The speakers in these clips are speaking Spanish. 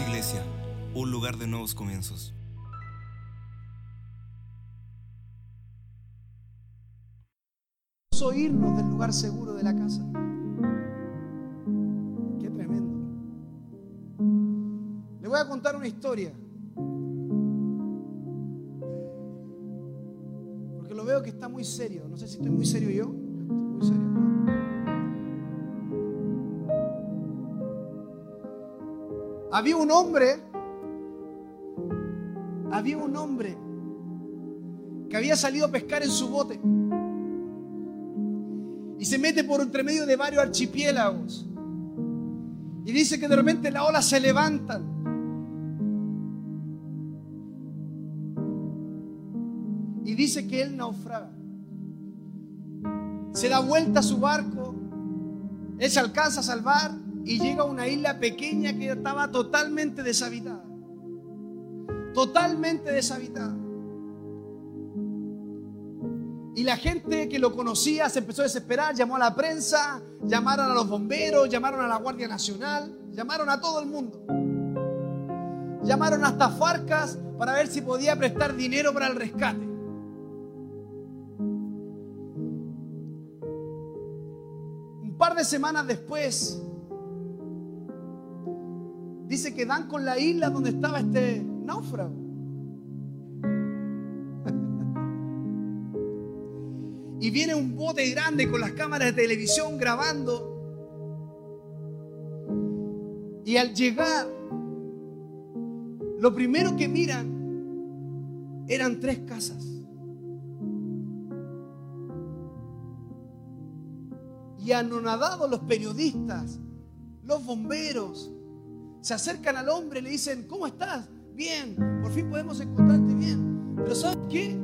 Iglesia, un lugar de nuevos comienzos. oírnos del lugar seguro de la casa. Qué tremendo. Le voy a contar una historia. Que está muy serio. No sé si estoy muy serio yo. Muy serio. Había un hombre, había un hombre que había salido a pescar en su bote y se mete por entre medio de varios archipiélagos. Y dice que de repente las olas se levantan. Y dice que él naufraga. Se da vuelta a su barco. Él se alcanza a salvar y llega a una isla pequeña que estaba totalmente deshabitada. Totalmente deshabitada. Y la gente que lo conocía se empezó a desesperar, llamó a la prensa, llamaron a los bomberos, llamaron a la Guardia Nacional, llamaron a todo el mundo. Llamaron hasta Farcas para ver si podía prestar dinero para el rescate. Semanas después, dice que dan con la isla donde estaba este náufrago. Y viene un bote grande con las cámaras de televisión grabando. Y al llegar, lo primero que miran eran tres casas. Y anonadados los periodistas, los bomberos, se acercan al hombre y le dicen, ¿cómo estás? Bien, por fin podemos encontrarte bien. Pero ¿sabes qué?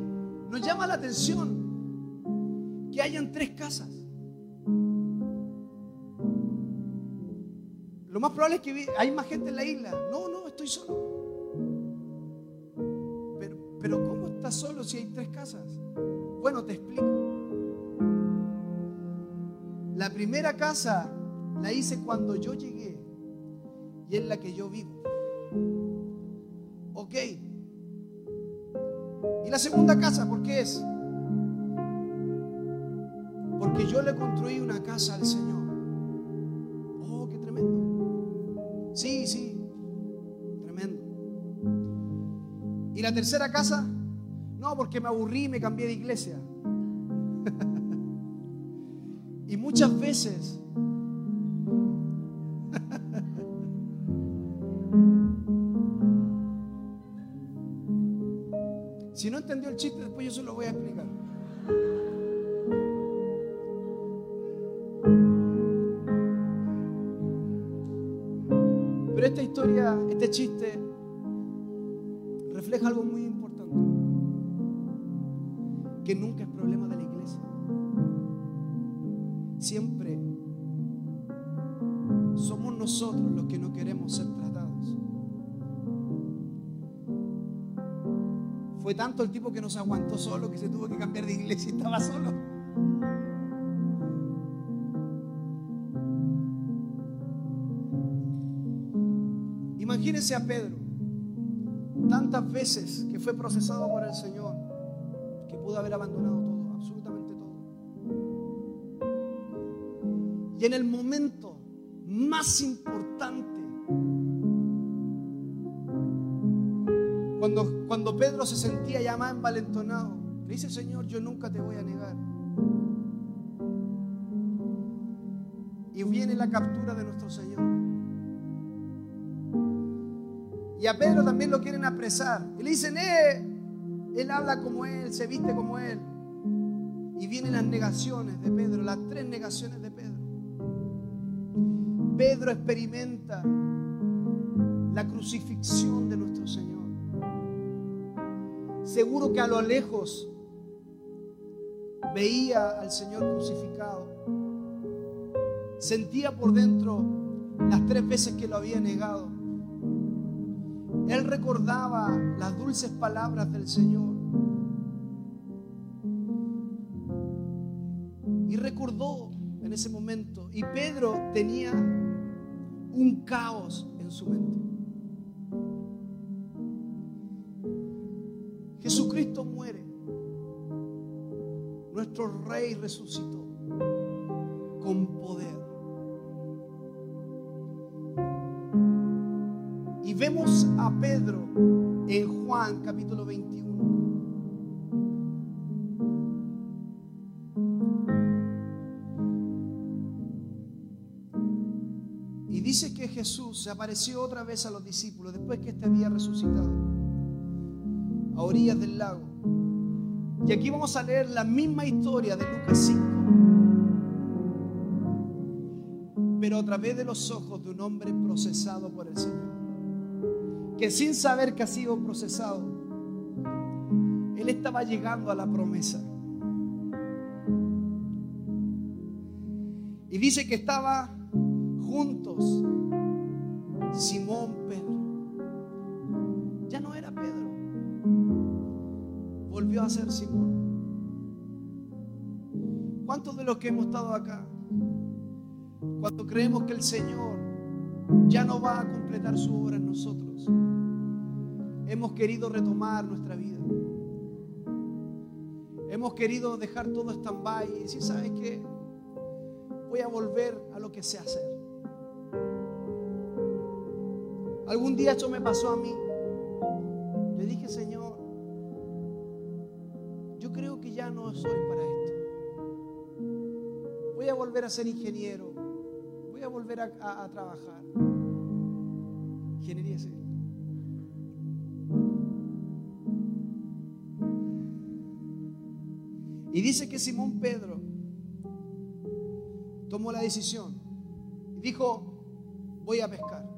Nos llama la atención que hayan tres casas. Lo más probable es que hay más gente en la isla. No, no, estoy solo. Pero, pero ¿cómo estás solo si hay tres casas? Bueno, te explico. La primera casa la hice cuando yo llegué y es la que yo vivo. Ok. ¿Y la segunda casa por qué es? Porque yo le construí una casa al Señor. Oh, qué tremendo. Sí, sí, tremendo. ¿Y la tercera casa? No, porque me aburrí y me cambié de iglesia. Si no entendió el chiste, después yo se lo voy a explicar. El tipo que nos aguantó solo que se tuvo que cambiar de iglesia y estaba solo. Imagínense a Pedro, tantas veces que fue procesado por el Señor, que pudo haber abandonado todo, absolutamente todo. Y en el momento más importante, cuando, Pedro se sentía ya más envalentonado, le dice, Señor, yo nunca te voy a negar. Y viene la captura de nuestro Señor. Y a Pedro también lo quieren apresar. Y le dicen, eh, él habla como él, se viste como él. Y vienen las negaciones de Pedro, las tres negaciones de Pedro. Pedro experimenta la crucifixión de nuestro Señor. Seguro que a lo lejos veía al Señor crucificado. Sentía por dentro las tres veces que lo había negado Él recordaba las dulces palabras del Señor. Y recordó en ese momento. Y Pedro tenía un caos en su mente. Nuestro rey resucitó con poder. Y vemos a Pedro en Juan capítulo 21. Y dice que Jesús se apareció otra vez a los discípulos después que éste había resucitado a orillas del lago. Y aquí vamos a leer la misma historia de Lucas 5, pero a través de los ojos de un hombre procesado por el Señor, que sin saber que ha sido procesado, él estaba llegando a la promesa. Y dice que estaba juntos Simón, Pedro. Ser Simón. ¿Cuántos de los que hemos estado acá, cuando creemos que el Señor ya no va a completar su obra en nosotros, hemos querido retomar nuestra vida? Hemos querido dejar todo stand-by y decir, ¿sabes qué? Voy a volver a lo que sé hacer. Algún día esto me pasó a mí. A ser ingeniero. Voy a volver a trabajar. Ingeniería civil. Y dice que Simón Pedro tomó la decisión y dijo, voy a pescar.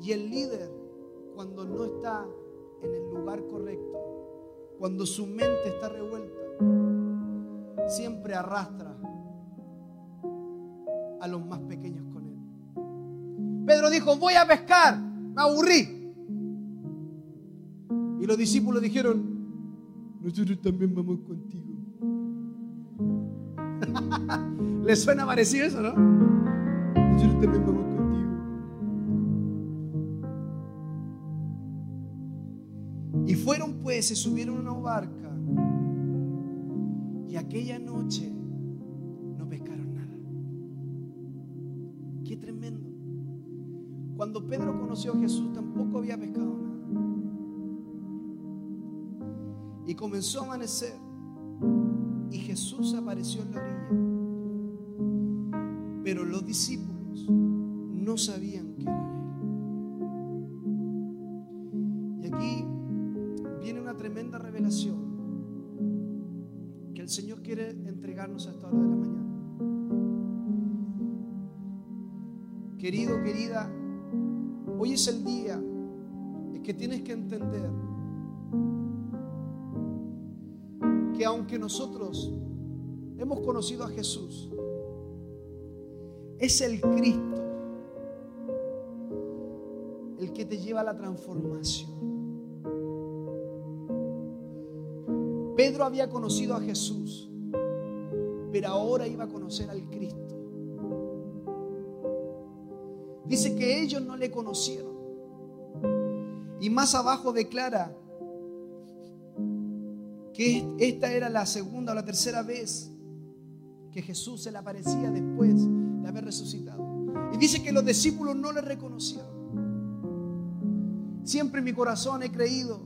Y el líder, cuando no está en el lugar correcto, cuando su mente está revuelta, siempre arrastra a los más pequeños con él. Pedro dijo, voy a pescar, me aburrí. Y los discípulos dijeron, nosotros también vamos contigo. ¿Les suena parecido eso, no? Nosotros también vamos contigo. Y fueron pues, se subieron a una barca. Y aquella noche no pescaron nada. Qué tremendo. Cuando Pedro conoció a Jesús tampoco había pescado nada. Y comenzó a amanecer. Y Jesús apareció en la orilla. Pero los discípulos no sabían que era a esta hora de la mañana. Querido, querida, hoy es el día en que tienes que entender que aunque nosotros hemos conocido a Jesús, es el Cristo el que te lleva a la transformación. Pedro había conocido a Jesús, pero ahora iba a conocer al Cristo. Dice que ellos no le conocieron. Y más abajo declara que esta era la segunda o la tercera vez que Jesús se le aparecía después de haber resucitado. Y dice que los discípulos no le reconocieron. Siempre en mi corazón he creído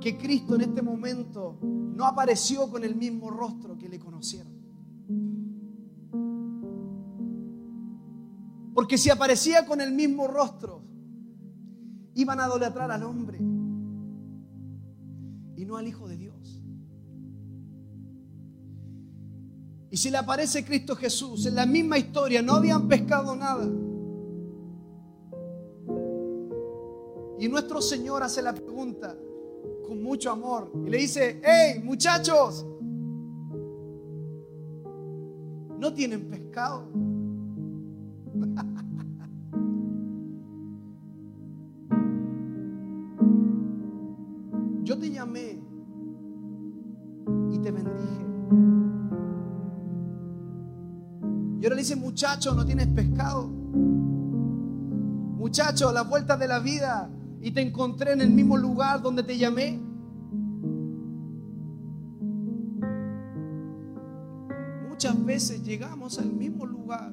que Cristo en este momento no apareció con el mismo rostro que le conocieron. Porque si aparecía con el mismo rostro, iban a idolatrar al hombre y no al Hijo de Dios. Y si le aparece Cristo Jesús en la misma historia, no habían pescado nada. Y nuestro Señor hace la pregunta con mucho amor y le dice, hey muchachos, no tienen pescado. Yo te llamé y te bendije. Y ahora le dice, muchacho, no tienes pescado. Muchacho, las vueltas de la vida y te encontré en el mismo lugar donde te llamé. Muchas veces llegamos al mismo lugar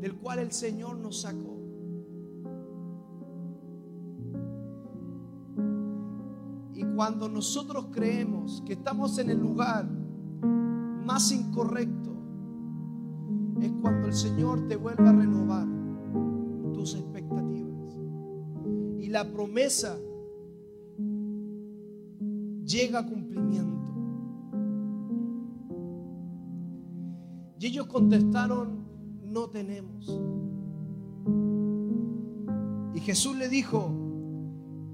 del cual el Señor nos sacó. Y cuando nosotros creemos que estamos en el lugar más incorrecto, es cuando el Señor te vuelve a renovar tus expectativas. La promesa llega a cumplimiento. Y ellos contestaron, no tenemos. Y Jesús le dijo,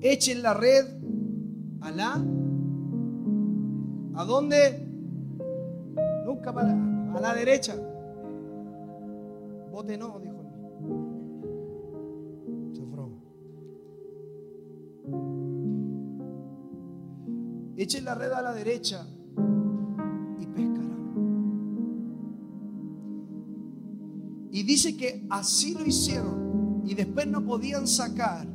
echen la red a la... ¿A dónde? Nunca para a la derecha. Bote no, dijo. Echen la red a la derecha y pescarán. Y dice que así lo hicieron y después no podían sacar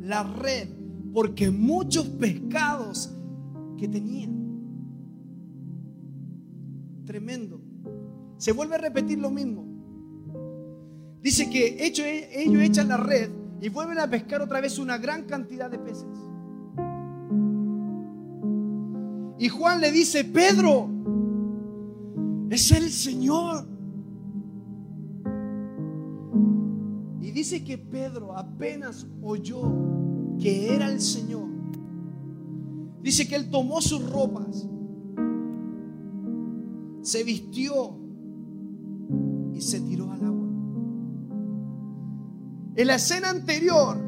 la red porque muchos pescados que tenían. Tremendo. Se vuelve a repetir lo mismo. Dice que ellos, echan la red y vuelven a pescar otra vez una gran cantidad de peces. Y Juan le dice, Pedro, es el Señor. Y dice que Pedro apenas oyó que era el Señor. Dice que él tomó sus ropas, se vistió y se tiró al agua. En la escena anterior,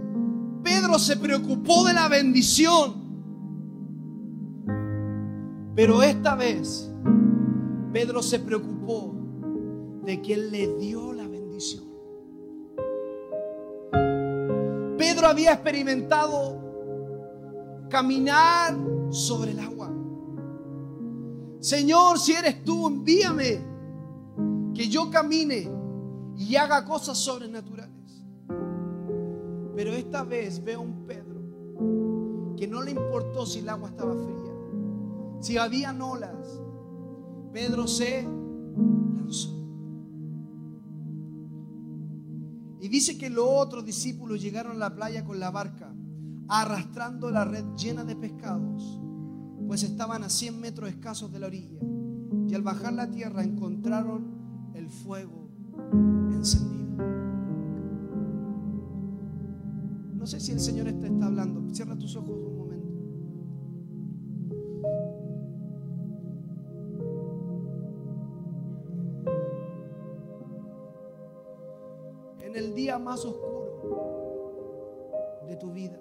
Pedro se preocupó de la bendición. Pero esta vez, Pedro se preocupó de quien le dio la bendición. Pedro había experimentado caminar sobre el agua. Señor, si eres tú, envíame que yo camine y haga cosas sobrenaturales. Pero esta vez veo a un Pedro que no le importó si el agua estaba fría, si había olas. Pedro se lanzó. Y dice que los otros discípulos llegaron a la playa con la barca, arrastrando la red llena de pescados, pues estaban a 100 metros escasos de la orilla. Y al bajar la tierra encontraron el fuego encendido. No sé si el Señor te está hablando. Cierra tus ojos más oscuro de tu vida,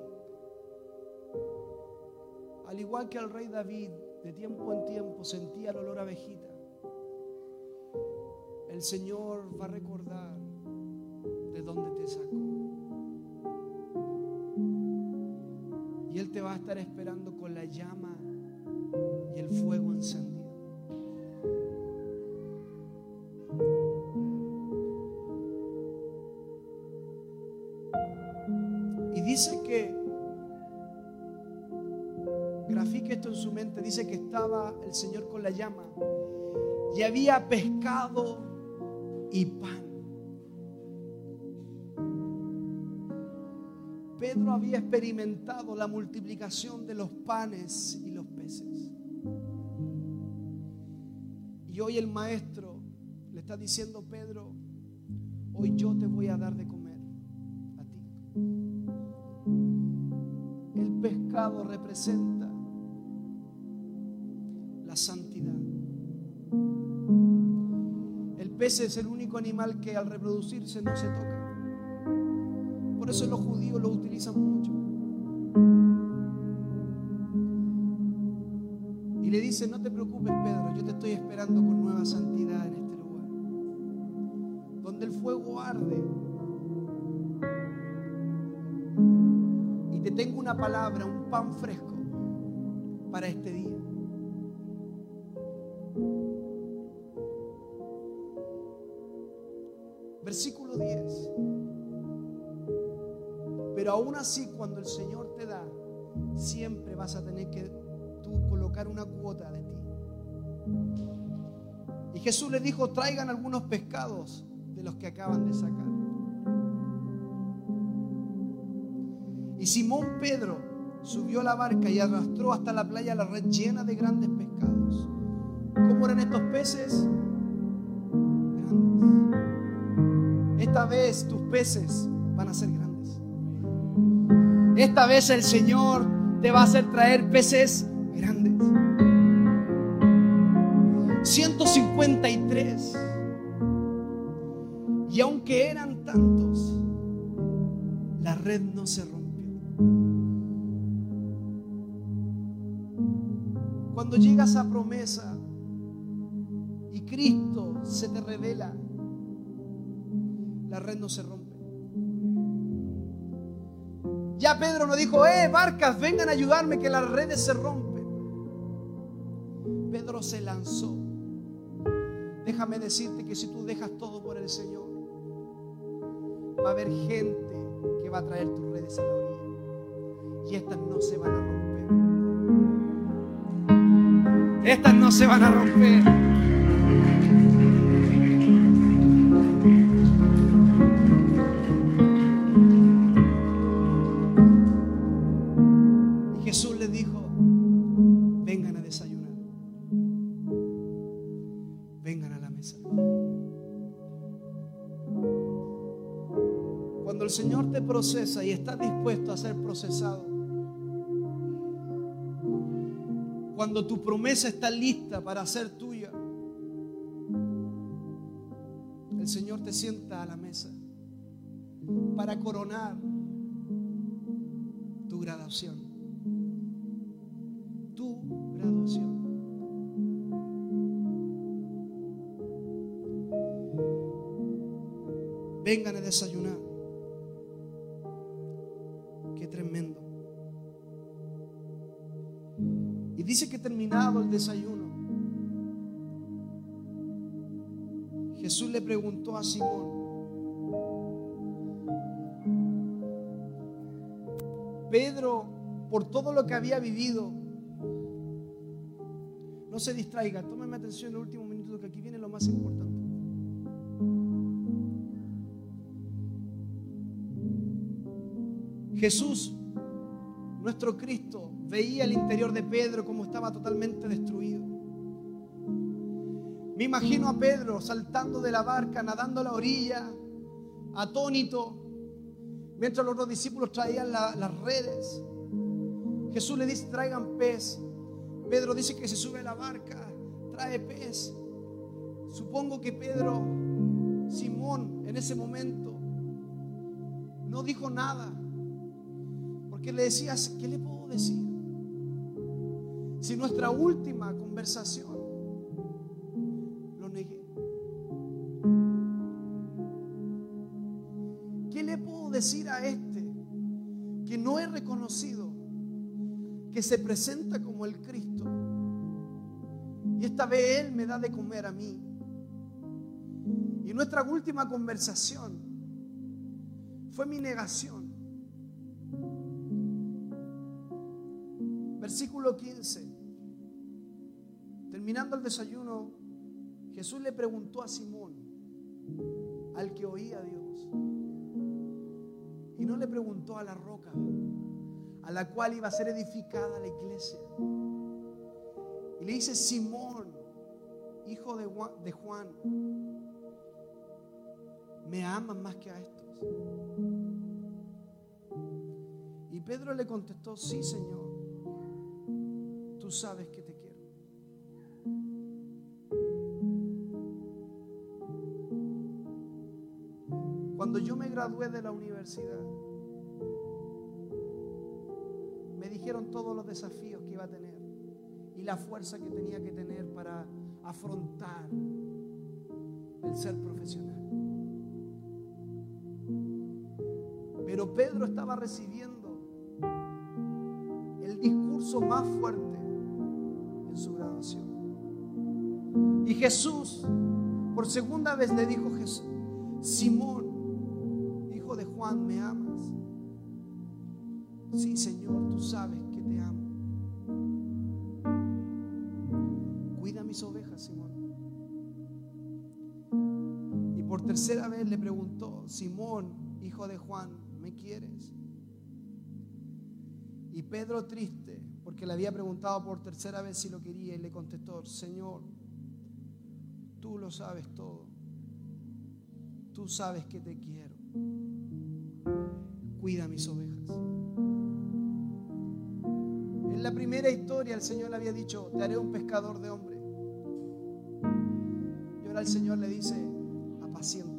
al igual que el rey David, de tiempo en tiempo sentía el olor a abejita, el Señor va a recordar de dónde te sacó. Y Él te va a estar esperando con la llama y el fuego encendido. Dice que estaba el Señor con la llama y había pescado y pan. Pedro había experimentado la multiplicación de los panes y los peces. Y hoy el maestro le está diciendo, Pedro, hoy yo te voy a dar de comer a ti. El pescado representa Pez es el único animal que al reproducirse no se toca. Por eso los judíos lo utilizan mucho. Y le dice, no te preocupes Pedro, yo te estoy esperando con nueva santidad en este lugar. Donde el fuego arde. Y te tengo una palabra, un pan fresco, para este día. Así, cuando el Señor te da, siempre vas a tener que tú colocar una cuota de ti. Y Jesús le dijo, traigan algunos pescados de los que acaban de sacar. Y Simón Pedro subió a la barca y arrastró hasta la playa la red llena de grandes pescados. ¿Cómo eran estos peces? Grandes. Esta vez tus peces van a ser grandes. Esta vez el Señor te va a hacer traer peces grandes. 153. Y aunque eran tantos, la red no se rompió. Cuando llegas a promesa y Cristo se te revela, la red no se rompe. Ya Pedro no dijo, eh, barcas, vengan a ayudarme que las redes se rompen. Pedro se lanzó. Déjame decirte que si tú dejas todo por el Señor, va a haber gente que va a traer tus redes a la orilla. Y estas no se van a romper. Estas no se van a romper. Procesa y estás dispuesto a ser procesado, cuando tu promesa está lista para ser tuya, el Señor te sienta a la mesa para coronar tu graduación. Tu graduación. Vengan a desayunar. Tremendo. Y dice que terminado el desayuno, Jesús le preguntó a Simón, Pedro, por todo lo que había vivido, no se distraiga, tómeme atención en el último minuto que aquí viene lo más importante. Jesús, nuestro Cristo, veía el interior de Pedro como estaba totalmente destruido. Me imagino a Pedro saltando de la barca, nadando a la orilla, atónito, mientras los otros discípulos traían la- las redes. Jesús le dice, traigan pez. Pedro dice que se sube a la barca, trae pez. Supongo que Pedro, Simón, en ese momento, no dijo nada. Le decías, ¿qué le puedo decir? Si nuestra última conversación lo negué. ¿Qué le puedo decir a este que no he reconocido que se presenta como el Cristo? Y esta vez Él me da de comer a mí. Y nuestra última conversación fue mi negación. Versículo 15. Terminando el desayuno, Jesús le preguntó a Simón, al que oía a Dios, y no le preguntó a la roca, a la cual iba a ser edificada la iglesia. Y le dice, Simón, hijo de Juan, ¿me aman más que a estos? Y Pedro le contestó, sí, Señor, tú sabes que te quiero. Cuando yo me gradué de la universidad, me dijeron todos los desafíos que iba a tener y la fuerza que tenía que tener para afrontar el ser profesional. Pero Pedro estaba recibiendo el discurso más fuerte Y Jesús, por segunda vez le dijo Jesús, Simón, hijo de Juan, ¿me amas? Sí, Señor, tú sabes que te amo. Cuida mis ovejas, Simón. Y por tercera vez le preguntó, Simón, hijo de Juan, ¿me quieres? Y Pedro triste, porque le había preguntado por tercera vez si lo quería, y le contestó, Señor, tú lo sabes todo. Tú sabes que te quiero. Cuida mis ovejas. En la primera historia el Señor le había dicho, te haré un pescador de hombre. Y ahora el Señor le dice, apacienta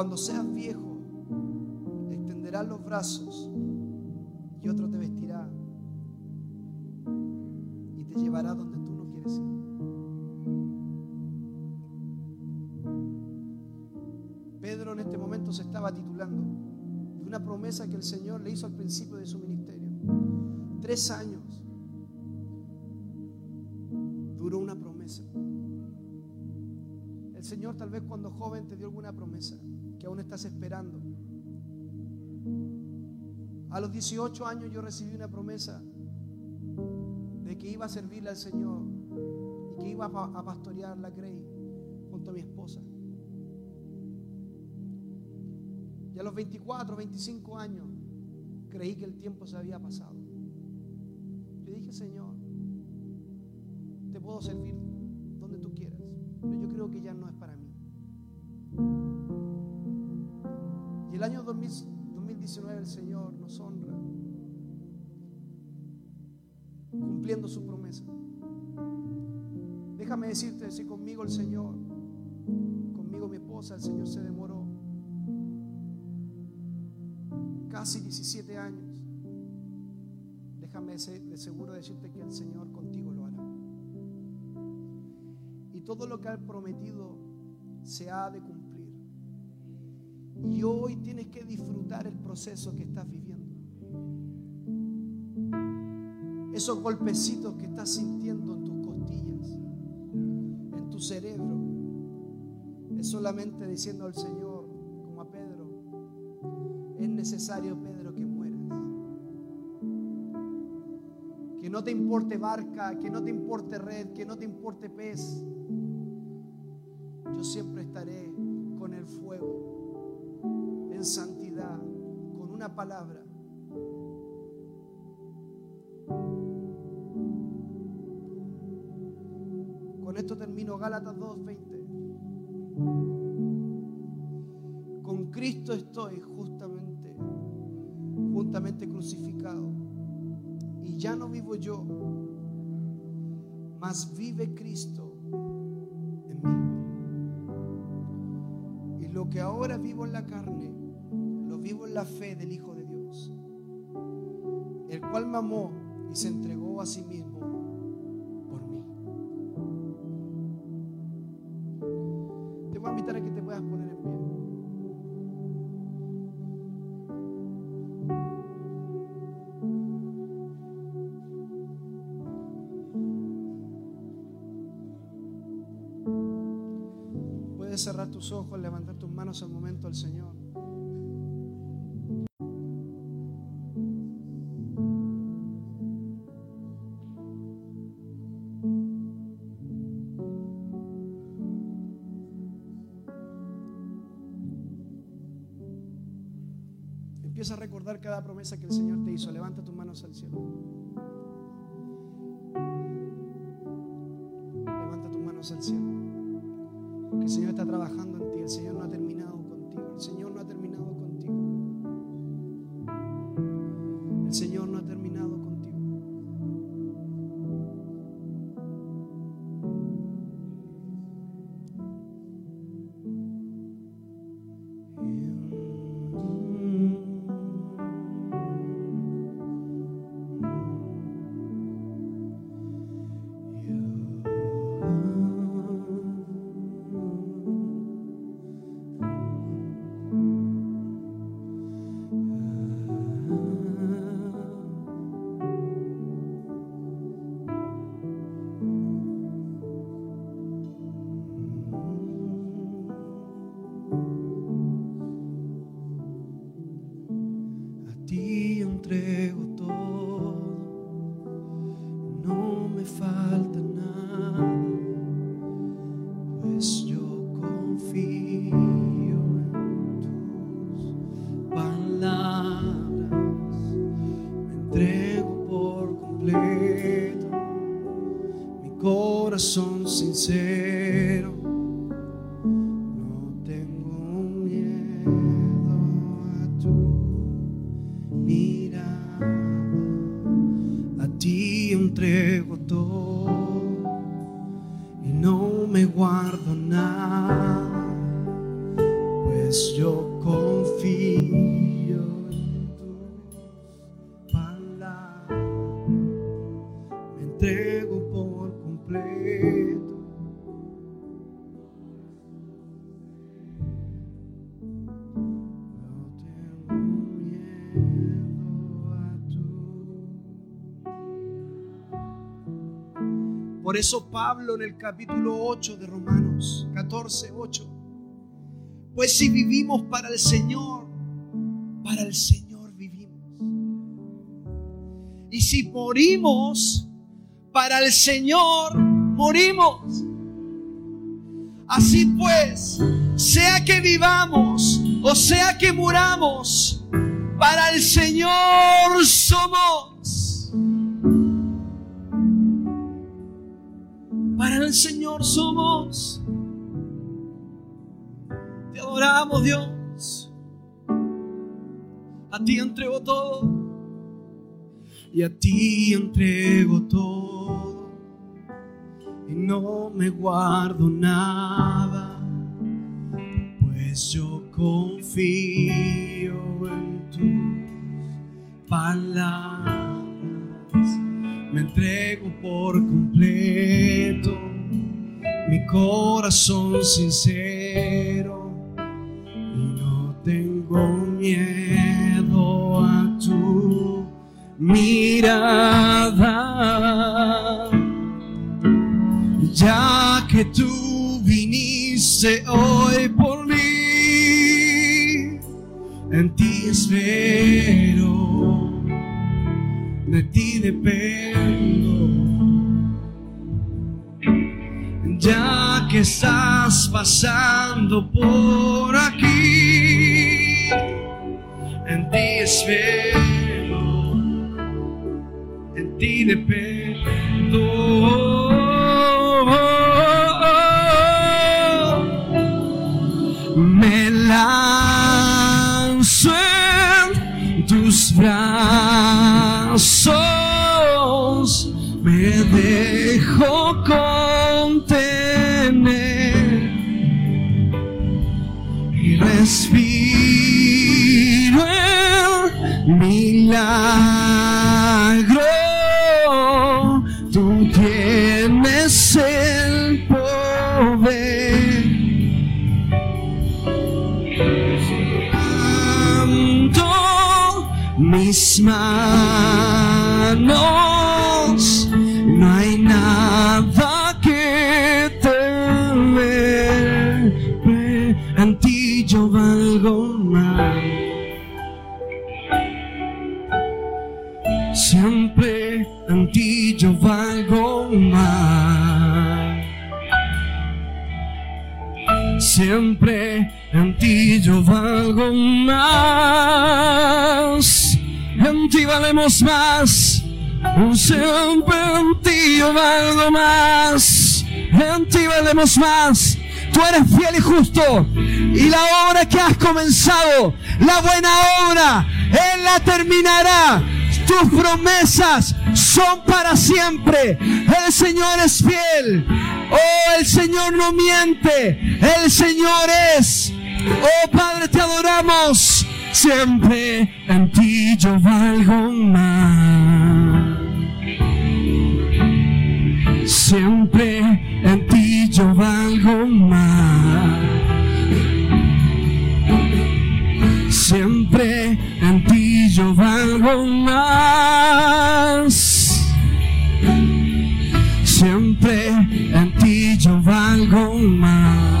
cuando seas viejo, extenderás los brazos y otro te vestirá y te llevará donde tú no quieres ir. Pedro en este momento se estaba titulando de una promesa que el Señor le hizo al principio de su ministerio. Tres años Señor tal vez cuando joven te dio alguna promesa que aún estás esperando. A los 18 años yo recibí una promesa de que iba a servirle al Señor y que iba a pastorear la Grey junto a mi esposa. Y a los 24, 25 años creí que el tiempo se había pasado. Yo dije, Señor, te puedo servir donde tú quieras, pero yo creo que ya no es 2019 el Señor nos honra cumpliendo su promesa. Déjame decirte, si conmigo el Señor, conmigo mi esposa, el Señor se demoró casi 17 años. Déjame de seguro decirte que el Señor contigo lo hará. Y todo lo que ha prometido se ha de cumplir. Y hoy tienes que disfrutar el proceso que estás viviendo. Esos golpecitos que estás sintiendo en tus costillas, en tu cerebro, es solamente diciendo al Señor, como a Pedro, es necesario, Pedro, que mueras. Que no te importe barca, que no te importe red, que no te importe pez. Yo siempre estaré con el fuego, santidad, con una palabra. Con esto termino Gálatas 2:20. Con Cristo estoy justamente, juntamente crucificado. Y ya no vivo yo, mas vive Cristo en mí. Y lo que ahora vivo en la carne, vivo en la fe del Hijo de Dios, el cual me amó y se entregó a sí mismo por mí. Te voy a invitar a que te puedas poner en pie. Puedes cerrar tus ojos, levantar tus manos al momento al Señor. Promesa que el Señor te hizo. Levanta tus manos al cielo. Entrego por completo. No tengo miedo a tu. Por eso Pablo en el capítulo 8 de Romanos 14, 8. Pues si vivimos para el Señor, para el Señor vivimos. Y si morimos, para el Señor morimos. Así pues, sea que vivamos o sea que muramos, para el Señor somos. Para el Señor somos. Te adoramos, Dios. A ti entrego todo. Y a ti entrego todo. Y no me guardo nada. Pues yo confío en tus palabras. Me entrego por completo. Mi corazón sincero. Tú viniste hoy por mí, en ti espero, de ti dependo. Ya que estás pasando por tus brazos, me dejo contener valgo más. Siempre en ti yo valgo más. En ti valemos más. Siempre en ti yo valgo más. En ti valemos más. Tú eres fiel y justo. Y la obra que has comenzado, la buena obra, Él la terminará. Tus promesas son para siempre. El Señor es fiel. Oh, el Señor no miente. El Señor es. Oh Padre, te adoramos. Siempre en ti yo valgo más. Siempre en ti yo valgo más. Siempre en ti yo valgo más. Siempre en ti yo valgo más.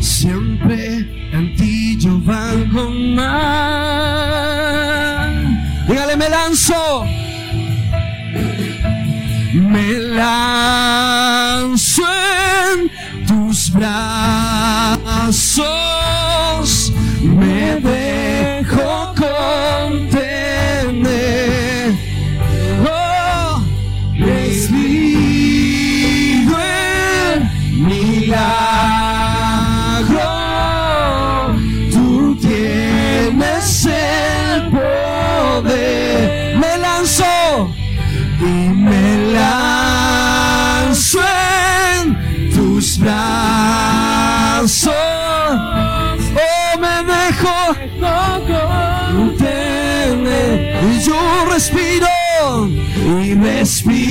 Siempre en ti yo valgo más. Dígale, me lanzo. Me lanzo en tus brazos, me dejo me lanzo en tus brazos. Oh, me dejo contener. Y yo respiro y respiro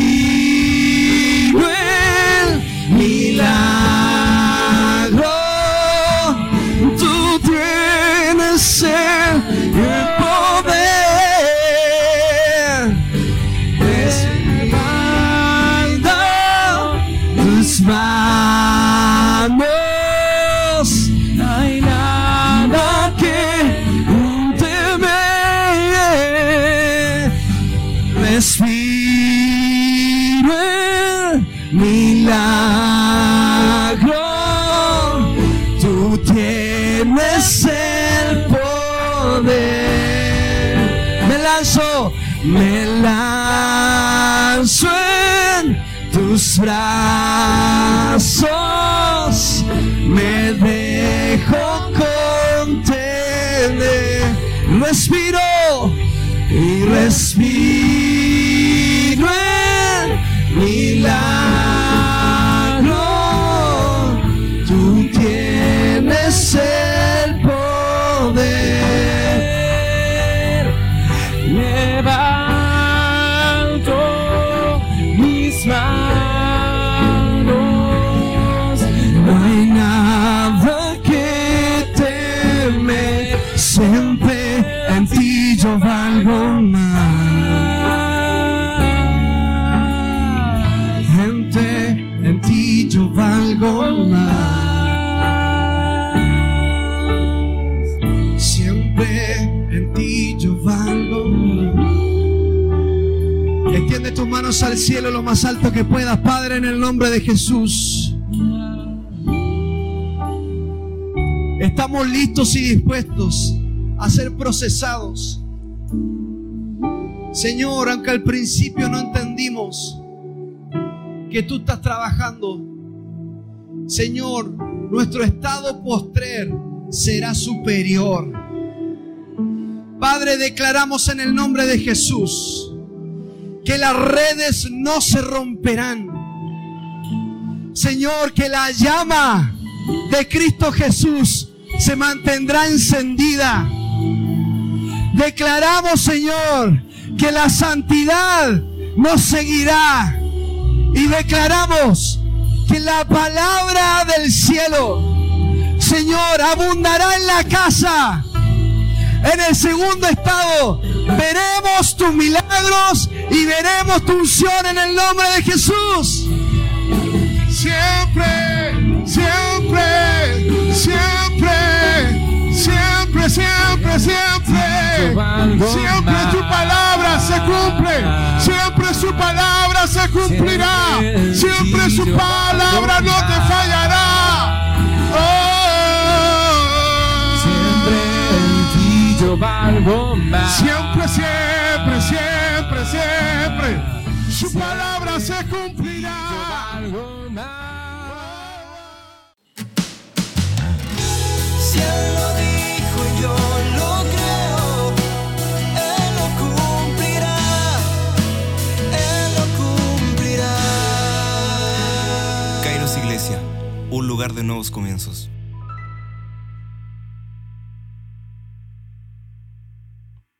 me lanzo en tus brazos, me dejo contener, respiro y respiro el milagro. Al cielo lo más alto que puedas, Padre, en el nombre de Jesús. Estamos listos y dispuestos a ser procesados. Señor, aunque al principio no entendimos que tú estás trabajando, Señor, nuestro estado postrer será superior. Padre, declaramos en el nombre de Jesús que las redes no se romperán. Señor, que la llama de Cristo Jesús se mantendrá encendida. Declaramos, Señor, que la santidad nos seguirá. Y declaramos que la palabra del cielo, Señor, abundará en la casa. En el segundo estado, veremos tus milagros y veremos tu unción en el nombre de Jesús. Siempre, siempre, siempre, siempre, siempre, siempre. Siempre tu palabra se cumple. Siempre su palabra se cumplirá. Siempre su palabra no te fallará. Siempre, siempre, siempre, siempre. Su palabra se cumplirá. Si Él lo dijo y yo lo creo, Él lo cumplirá, Él lo cumplirá. Kairos Iglesia, un lugar de nuevos comienzos.